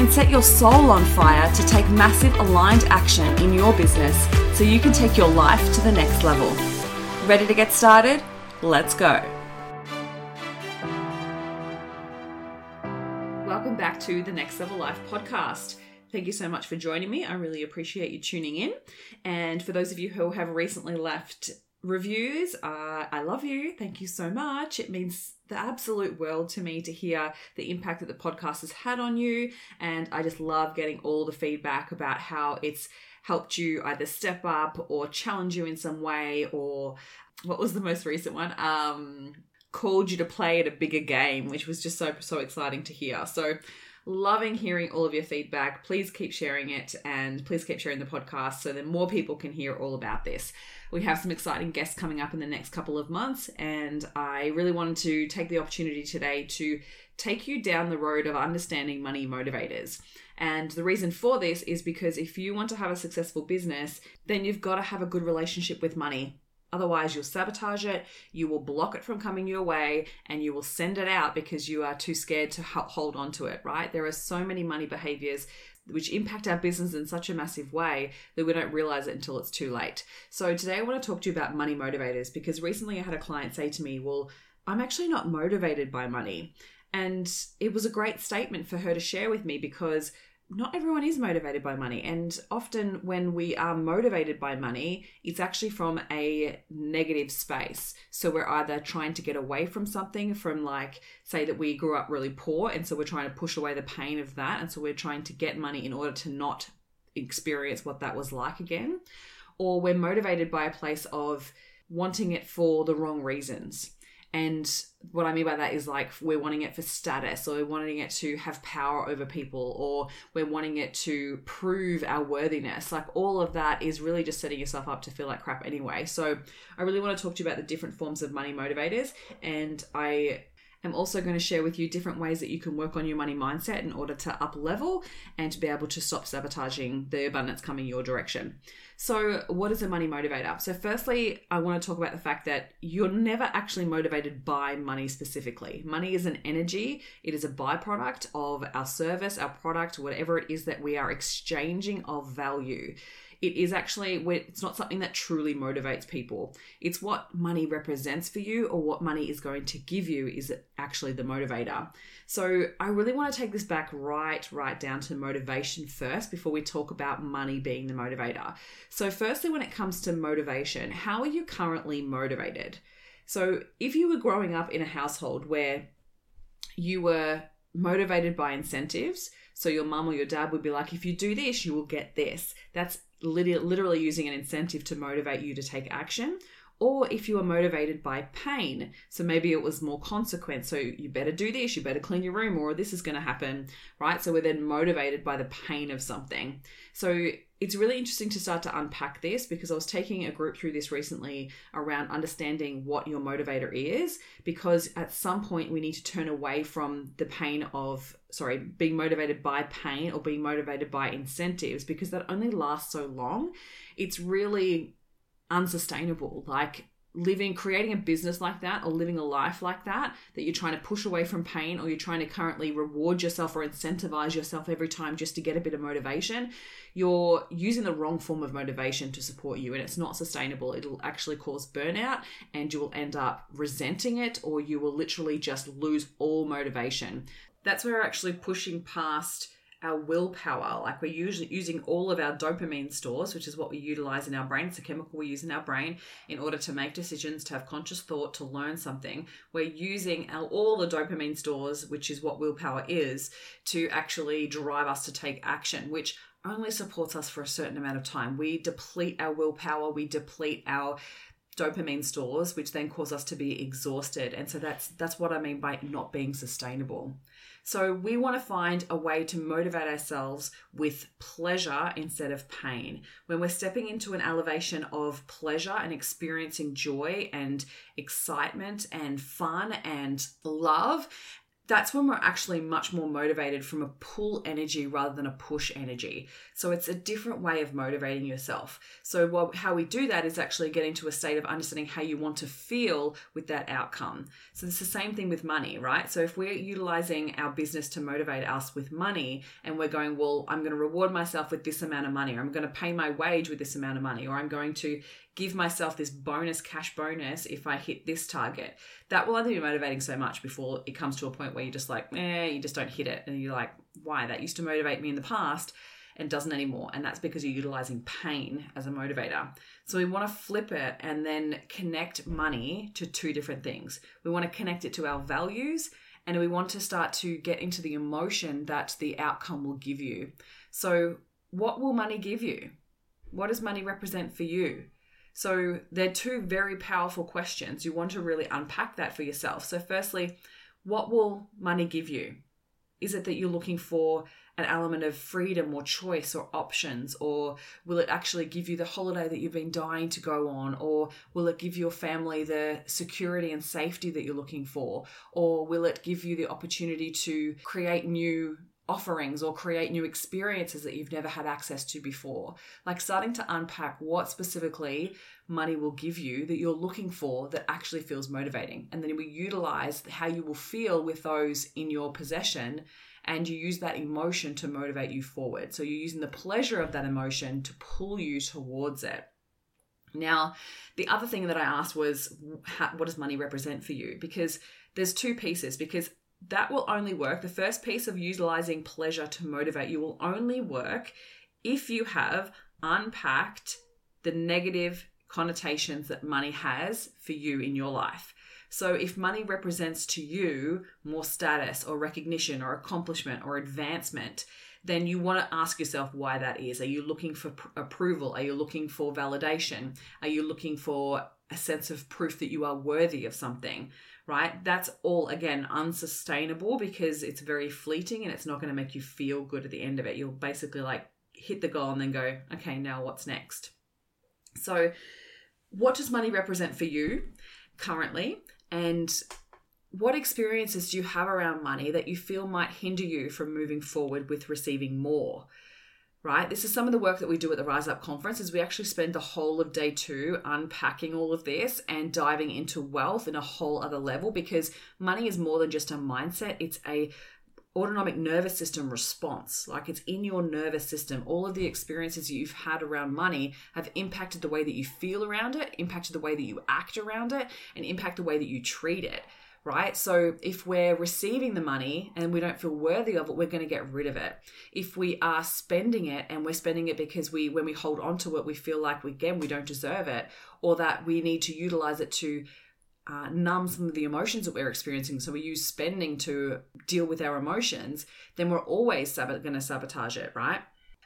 and set your soul on fire to take massive aligned action in your business so you can take your life to the next level. Ready to get started? Let's go. Welcome back to the Next Level Life podcast. Thank you so much for joining me. I really appreciate you tuning in. And for those of you who have recently left reviews. Uh, I love you. Thank you so much. It means the absolute world to me to hear the impact that the podcast has had on you. And I just love getting all the feedback about how it's helped you either step up or challenge you in some way or what was the most recent one? Um, called you to play at a bigger game, which was just so so exciting to hear. So loving hearing all of your feedback. Please keep sharing it and please keep sharing the podcast so that more people can hear all about this. We have some exciting guests coming up in the next couple of months, and I really wanted to take the opportunity today to take you down the road of understanding money motivators. And the reason for this is because if you want to have a successful business, then you've got to have a good relationship with money. Otherwise, you'll sabotage it, you will block it from coming your way, and you will send it out because you are too scared to hold on to it, right? There are so many money behaviors which impact our business in such a massive way that we don't realize it until it's too late. So, today I want to talk to you about money motivators because recently I had a client say to me, Well, I'm actually not motivated by money. And it was a great statement for her to share with me because not everyone is motivated by money. And often, when we are motivated by money, it's actually from a negative space. So, we're either trying to get away from something, from like, say that we grew up really poor, and so we're trying to push away the pain of that. And so, we're trying to get money in order to not experience what that was like again. Or we're motivated by a place of wanting it for the wrong reasons. And what I mean by that is like we're wanting it for status or we're wanting it to have power over people or we're wanting it to prove our worthiness. Like all of that is really just setting yourself up to feel like crap anyway. So I really want to talk to you about the different forms of money motivators and I am also going to share with you different ways that you can work on your money mindset in order to up level and to be able to stop sabotaging the abundance coming your direction. So, what is a money motivator? So, firstly, I want to talk about the fact that you're never actually motivated by money specifically. Money is an energy, it is a byproduct of our service, our product, whatever it is that we are exchanging of value it is actually it's not something that truly motivates people. It's what money represents for you or what money is going to give you is actually the motivator. So i really want to take this back right right down to motivation first before we talk about money being the motivator. So firstly when it comes to motivation how are you currently motivated? So if you were growing up in a household where you were motivated by incentives so your mum or your dad would be like, if you do this, you will get this. That's literally using an incentive to motivate you to take action or if you are motivated by pain. So maybe it was more consequence. So you better do this, you better clean your room, or this is going to happen, right? So we're then motivated by the pain of something. So it's really interesting to start to unpack this because I was taking a group through this recently around understanding what your motivator is. Because at some point, we need to turn away from the pain of, sorry, being motivated by pain or being motivated by incentives because that only lasts so long. It's really unsustainable. Like living, creating a business like that or living a life like that, that you're trying to push away from pain or you're trying to currently reward yourself or incentivize yourself every time just to get a bit of motivation, you're using the wrong form of motivation to support you and it's not sustainable. It'll actually cause burnout and you will end up resenting it or you will literally just lose all motivation. That's where actually pushing past our willpower. Like we're usually using all of our dopamine stores, which is what we utilize in our brain. It's a chemical we use in our brain in order to make decisions, to have conscious thought, to learn something. We're using our, all the dopamine stores, which is what willpower is, to actually drive us to take action, which only supports us for a certain amount of time. We deplete our willpower, we deplete our dopamine stores which then cause us to be exhausted and so that's that's what i mean by not being sustainable So we want to find a way to motivate ourselves with pleasure instead of pain. When we're stepping into an elevation of pleasure and experiencing joy and excitement and fun and love, that's when we're actually much more motivated from a pull energy rather than a push energy. So it's a different way of motivating yourself. So what, how we do that is actually get into a state of understanding how you want to feel with that outcome. So it's the same thing with money, right? So if we're utilizing our business to motivate us with money and we're going, well, I'm going to reward myself with this amount of money, or I'm going to pay my wage with this amount of money, or I'm going to give myself this bonus cash bonus if I hit this target. That will only be motivating so much before it comes to a point where you're just like, eh, you just don't hit it. And you're like, why? That used to motivate me in the past and doesn't anymore. And that's because you're utilizing pain as a motivator. So we want to flip it and then connect money to two different things. We want to connect it to our values and we want to start to get into the emotion that the outcome will give you. So, what will money give you? What does money represent for you? So they're two very powerful questions. You want to really unpack that for yourself. So, firstly, what will money give you? Is it that you're looking for an element of freedom or choice or options? Or will it actually give you the holiday that you've been dying to go on? Or will it give your family the security and safety that you're looking for? Or will it give you the opportunity to create new offerings or create new experiences that you've never had access to before. Like starting to unpack what specifically money will give you that you're looking for that actually feels motivating. And then we utilize how you will feel with those in your possession and you use that emotion to motivate you forward. So you're using the pleasure of that emotion to pull you towards it. Now, the other thing that I asked was, what does money represent for you? Because there's two pieces. Because that will only work. The first piece of utilizing pleasure to motivate you will only work if you have unpacked the negative connotations that money has for you in your life. So, if money represents to you more status or recognition or accomplishment or advancement, then you want to ask yourself why that is. Are you looking for pr- approval? Are you looking for validation? Are you looking for a sense of proof that you are worthy of something? right? That's all, again, unsustainable because it's very fleeting and it's not going to make you feel good at the end of it. You'll basically like hit the goal and then go, okay, now what's next? So, what does money represent for you currently? And what experiences do you have around money that you feel might hinder you from moving forward with receiving more? Right? This is some of the work that we do at the Rise Up conference is we actually spend the whole of day 2 unpacking all of this and diving into wealth in a whole other level because money is more than just a mindset, it's a autonomic nervous system response. Like it's in your nervous system. All of the experiences you've had around money have impacted the way that you feel around it impacted the way that you act around it and impact the way that you treat it right? So if we're receiving the money and we don't feel worthy of it, we're going to get rid of it. If we are spending it and we're spending it because we, when we hold on to it, we feel like we, again, we don't deserve it or that we need to utilize it to uh, numb some of the emotions that we're experiencing. So we use spending to deal with our emotions, then we're always sab- going to sabotage it, right?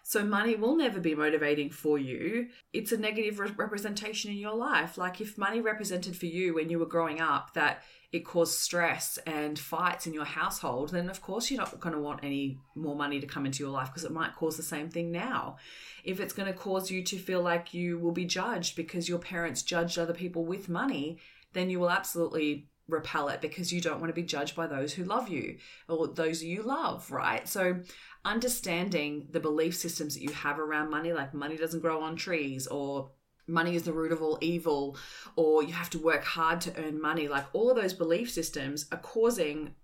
So money will never be motivating for you. It's a negative re- representation in your life. Like if money represented for you when you were growing up that it caused stress and fights in your household, then of course you're not going to want any more money to come into your life because it might cause the same thing now. If it's going to cause you to feel like you will be judged because your parents judged other people with money, then you will absolutely repel it because you don't want to be judged by those who love you or those you love, right? So, understanding the belief systems that you have around money, like money doesn't grow on trees or money is the root of all evil or you have to work hard to earn money like all of those belief systems are causing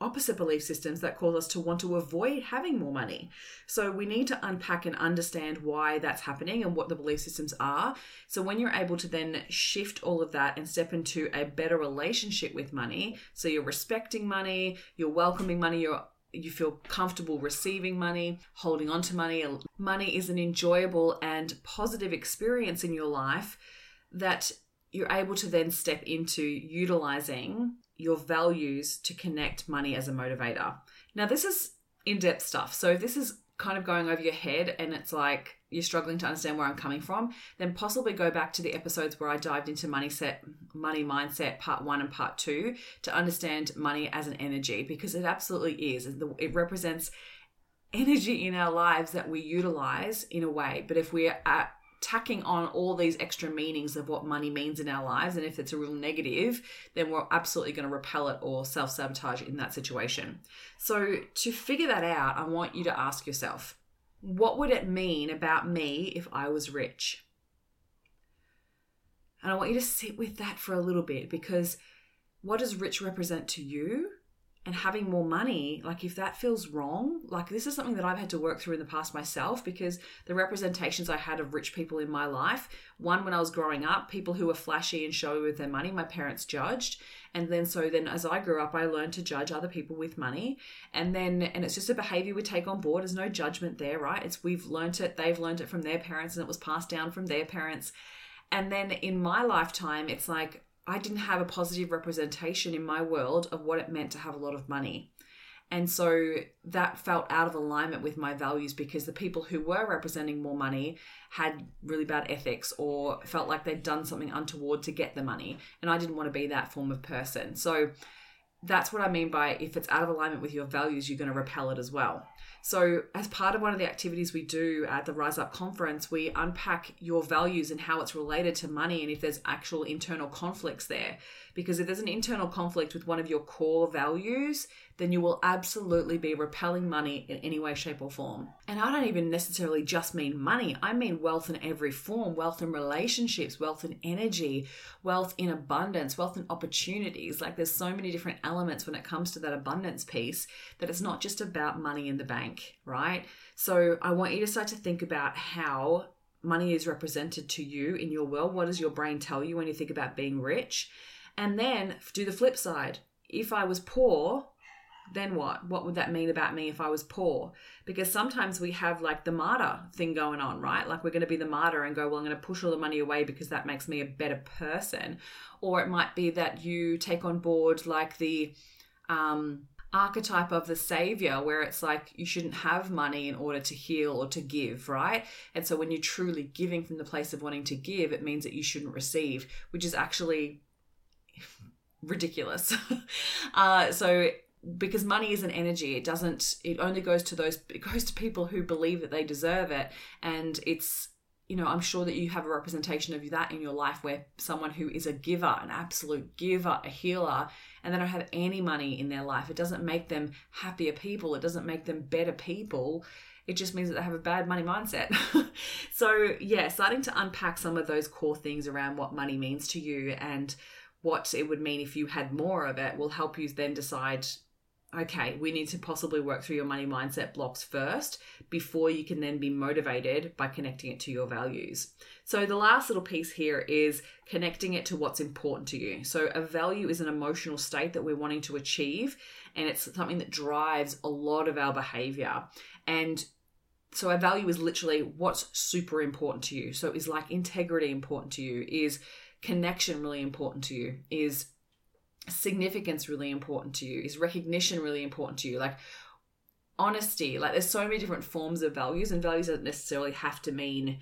opposite belief systems that cause us to want to avoid having more money. So we need to unpack and understand why that's happening and what the belief systems are. So when you're able to then shift all of that and step into a better relationship with money, so you're respecting money, you're welcoming money, you're you feel comfortable receiving money, holding on to money. Money is an enjoyable and positive experience in your life that you're able to then step into utilizing your values to connect money as a motivator. Now, this is in depth stuff. So, this is kind of going over your head and it's like you're struggling to understand where I'm coming from, then possibly go back to the episodes where I dived into money set money mindset part 1 and part 2 to understand money as an energy because it absolutely is. It represents energy in our lives that we utilize in a way. But if we're at tacking on all these extra meanings of what money means in our lives. And if it's a real negative, then we're absolutely going to repel it or self sabotage in that situation. So, to figure that out, I want you to ask yourself what would it mean about me if I was rich? And I want you to sit with that for a little bit because what does rich represent to you? And having more money, like if that feels wrong, like this is something that I've had to work through in the past myself because the representations I had of rich people in my life, one when I was growing up, people who were flashy and showy with their money, my parents judged. And then so then as I grew up, I learned to judge other people with money. And then and it's just a behavior we take on board. There's no judgment there, right? It's we've learned it, they've learned it from their parents and it was passed down from their parents. And then in my lifetime, it's like I didn't have a positive representation in my world of what it meant to have a lot of money. And so that felt out of alignment with my values because the people who were representing more money had really bad ethics or felt like they'd done something untoward to get the money. And I didn't want to be that form of person. So that's what I mean by if it's out of alignment with your values, you're going to repel it as well. So, as part of one of the activities we do at the Rise Up conference, we unpack your values and how it's related to money and if there's actual internal conflicts there. Because if there's an internal conflict with one of your core values, then you will absolutely be repelling money in any way, shape, or form. And I don't even necessarily just mean money, I mean wealth in every form wealth in relationships, wealth in energy, wealth in abundance, wealth in opportunities. Like there's so many different elements when it comes to that abundance piece that it's not just about money in the bank, right? So I want you to start to think about how money is represented to you in your world. What does your brain tell you when you think about being rich? And then do the flip side. If I was poor, then what? What would that mean about me if I was poor? Because sometimes we have like the martyr thing going on, right? Like we're going to be the martyr and go, well, I'm going to push all the money away because that makes me a better person. Or it might be that you take on board like the um, archetype of the savior, where it's like you shouldn't have money in order to heal or to give, right? And so when you're truly giving from the place of wanting to give, it means that you shouldn't receive, which is actually ridiculous. uh, so because money is an energy. It doesn't it only goes to those it goes to people who believe that they deserve it. And it's you know i'm sure that you have a representation of that in your life where someone who is a giver an absolute giver a healer and they don't have any money in their life. It doesn't make them happier people. It doesn't make them better people. It just means that they have a bad money mindset. so, yeah, starting to unpack some of those core things around what money means to you and what it would mean if you had more of it will help you then decide okay, we need to possibly work through your money mindset blocks first before you can then be motivated by connecting it to your values. So, the last little piece here is connecting it to what's important to you. So, a value is an emotional state that we're wanting to achieve, and it's something that drives a lot of our behavior. And so, a value is literally what's super important to you. So, is like integrity important to you? Is connection really important to you? Is significance really important to you? Is recognition really important to you? Like honesty, like there's so many different forms of values, and values don't necessarily have to mean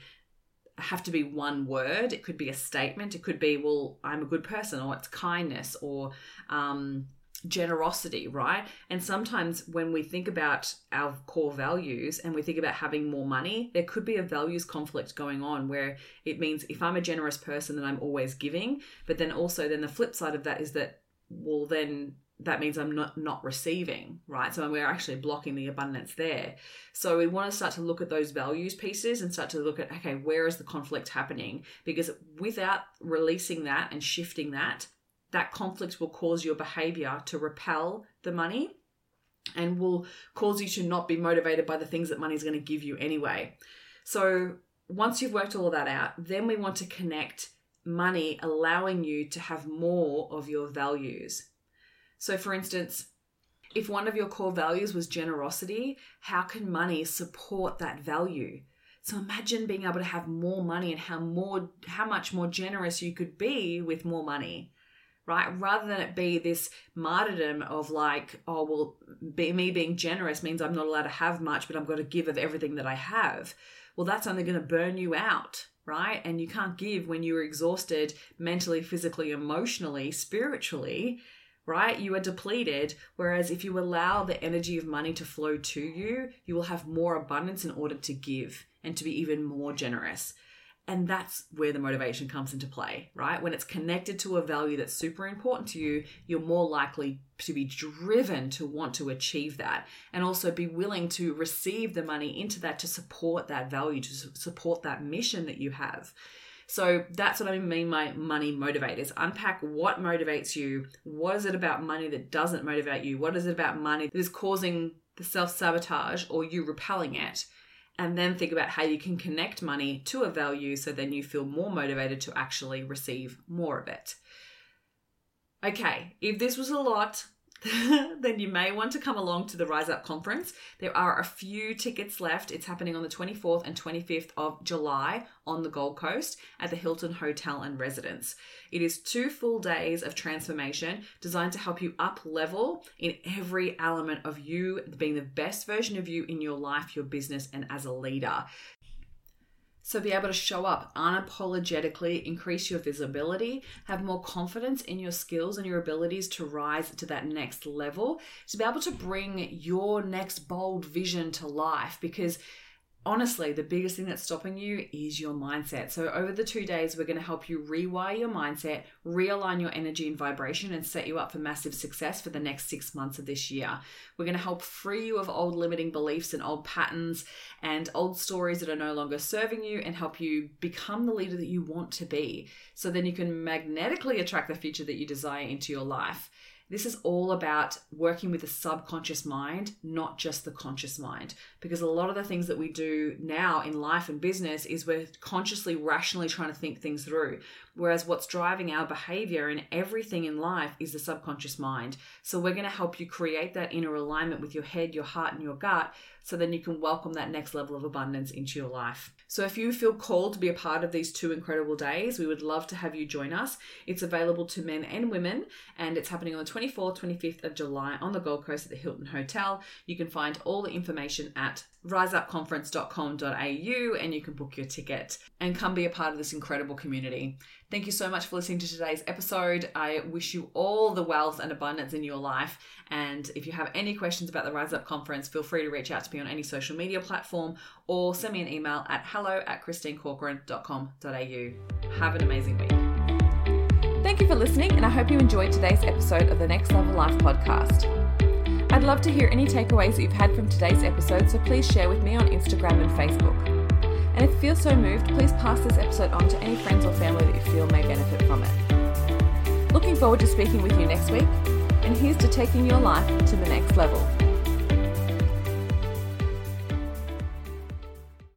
have to be one word. It could be a statement. It could be, well, I'm a good person, or it's kindness, or um, generosity, right? And sometimes when we think about our core values and we think about having more money, there could be a values conflict going on where it means if I'm a generous person, then I'm always giving. But then also, then the flip side of that is that well then that means I'm not not receiving, right? So we're actually blocking the abundance there. So we want to start to look at those values pieces and start to look at okay, where is the conflict happening? Because without releasing that and shifting that, that conflict will cause your behavior to repel the money and will cause you to not be motivated by the things that money is going to give you anyway. So once you've worked all of that out, then we want to connect money allowing you to have more of your values. So, for instance, if one of your core values was generosity, how can money support that value? So imagine being able to have more money and how more how much more generous you could be with more money. right? Rather than it be this martyrdom of like, oh, well, be, me being generous means I'm not allowed to have much, but I've got to give of everything that I have. Well, that's only going to burn you out, right? And you can't give when you're exhausted mentally, physically, emotionally, spiritually, right? You are depleted. Whereas if you allow the energy of money to flow to you, you will have more abundance in order to give and to be even more generous. And that's where the motivation comes into play, right? When it's connected to a value that's super important to you, you're more likely to be driven to want to achieve that and also be willing to receive the money into that to support that value, to support that mission that you have. So that's what I mean by money motivators. Unpack what motivates you. What is it about money that doesn't motivate you? What is it about money that is causing the self sabotage or you repelling it? And then think about how you can connect money to a value so then you feel more motivated to actually receive more of it. Okay, if this was a lot, then you may want to come along to the Rise Up conference. There are a few tickets left. It's happening on the 24th and 25th of July on the Gold Coast at the Hilton Hotel and Residence. It is two full days of transformation designed to help you up level in every element of you being the best version of you in your life, your business, and as a leader. So be able to show up unapologetically, increase your visibility, have more confidence in your skills and your abilities to rise to that next level, to be able to bring your next bold vision to life. Because honestly, the biggest thing that's stopping you is your mindset. So, over the two days, we're going to help you rewire your mindset, realign your energy and vibration, and set you up for massive success for the next six months of this year. We're going to help free you of old limiting beliefs and old patterns and old stories that are no longer serving you and help you become the leader that you want to be. So then you can magnetically attract the future that you desire into your life. This is all about working with the subconscious mind, not just the conscious mind. Because a lot of the things that we do now in life and business is we're consciously, rationally trying to think things through. Whereas what's driving our behavior and everything in life is the subconscious mind. So we're going to help you create that inner alignment with your head, your heart, and your gut so then you can welcome that next level of abundance into your life. So if you feel called to be a part of these two incredible days, we would love to have you join us. It's available to men and women, and it's happening on the 24th, 25th of July on the Gold Coast at the Hilton Hotel. You can find all the information at riseupconference.com.au and you can book your ticket and come be a part of this incredible community. Thank you so much for listening to today's episode. I wish you all the wealth and abundance in your life. And if you have any questions about the Rise Up conference, feel free to reach out to me on any social media platform or send me an email at hello at christinecorcoran.com.au. Have an amazing week. Thank you for listening, and I hope you enjoyed today's episode of the Next Level Life podcast. I'd love to hear any takeaways that you've had from today's episode, so please share with me on Instagram and Facebook. And if you feel so moved, please pass this episode on to any friends or family that you feel may benefit from it. Looking forward to speaking with you next week, and here's to taking your life to the next level.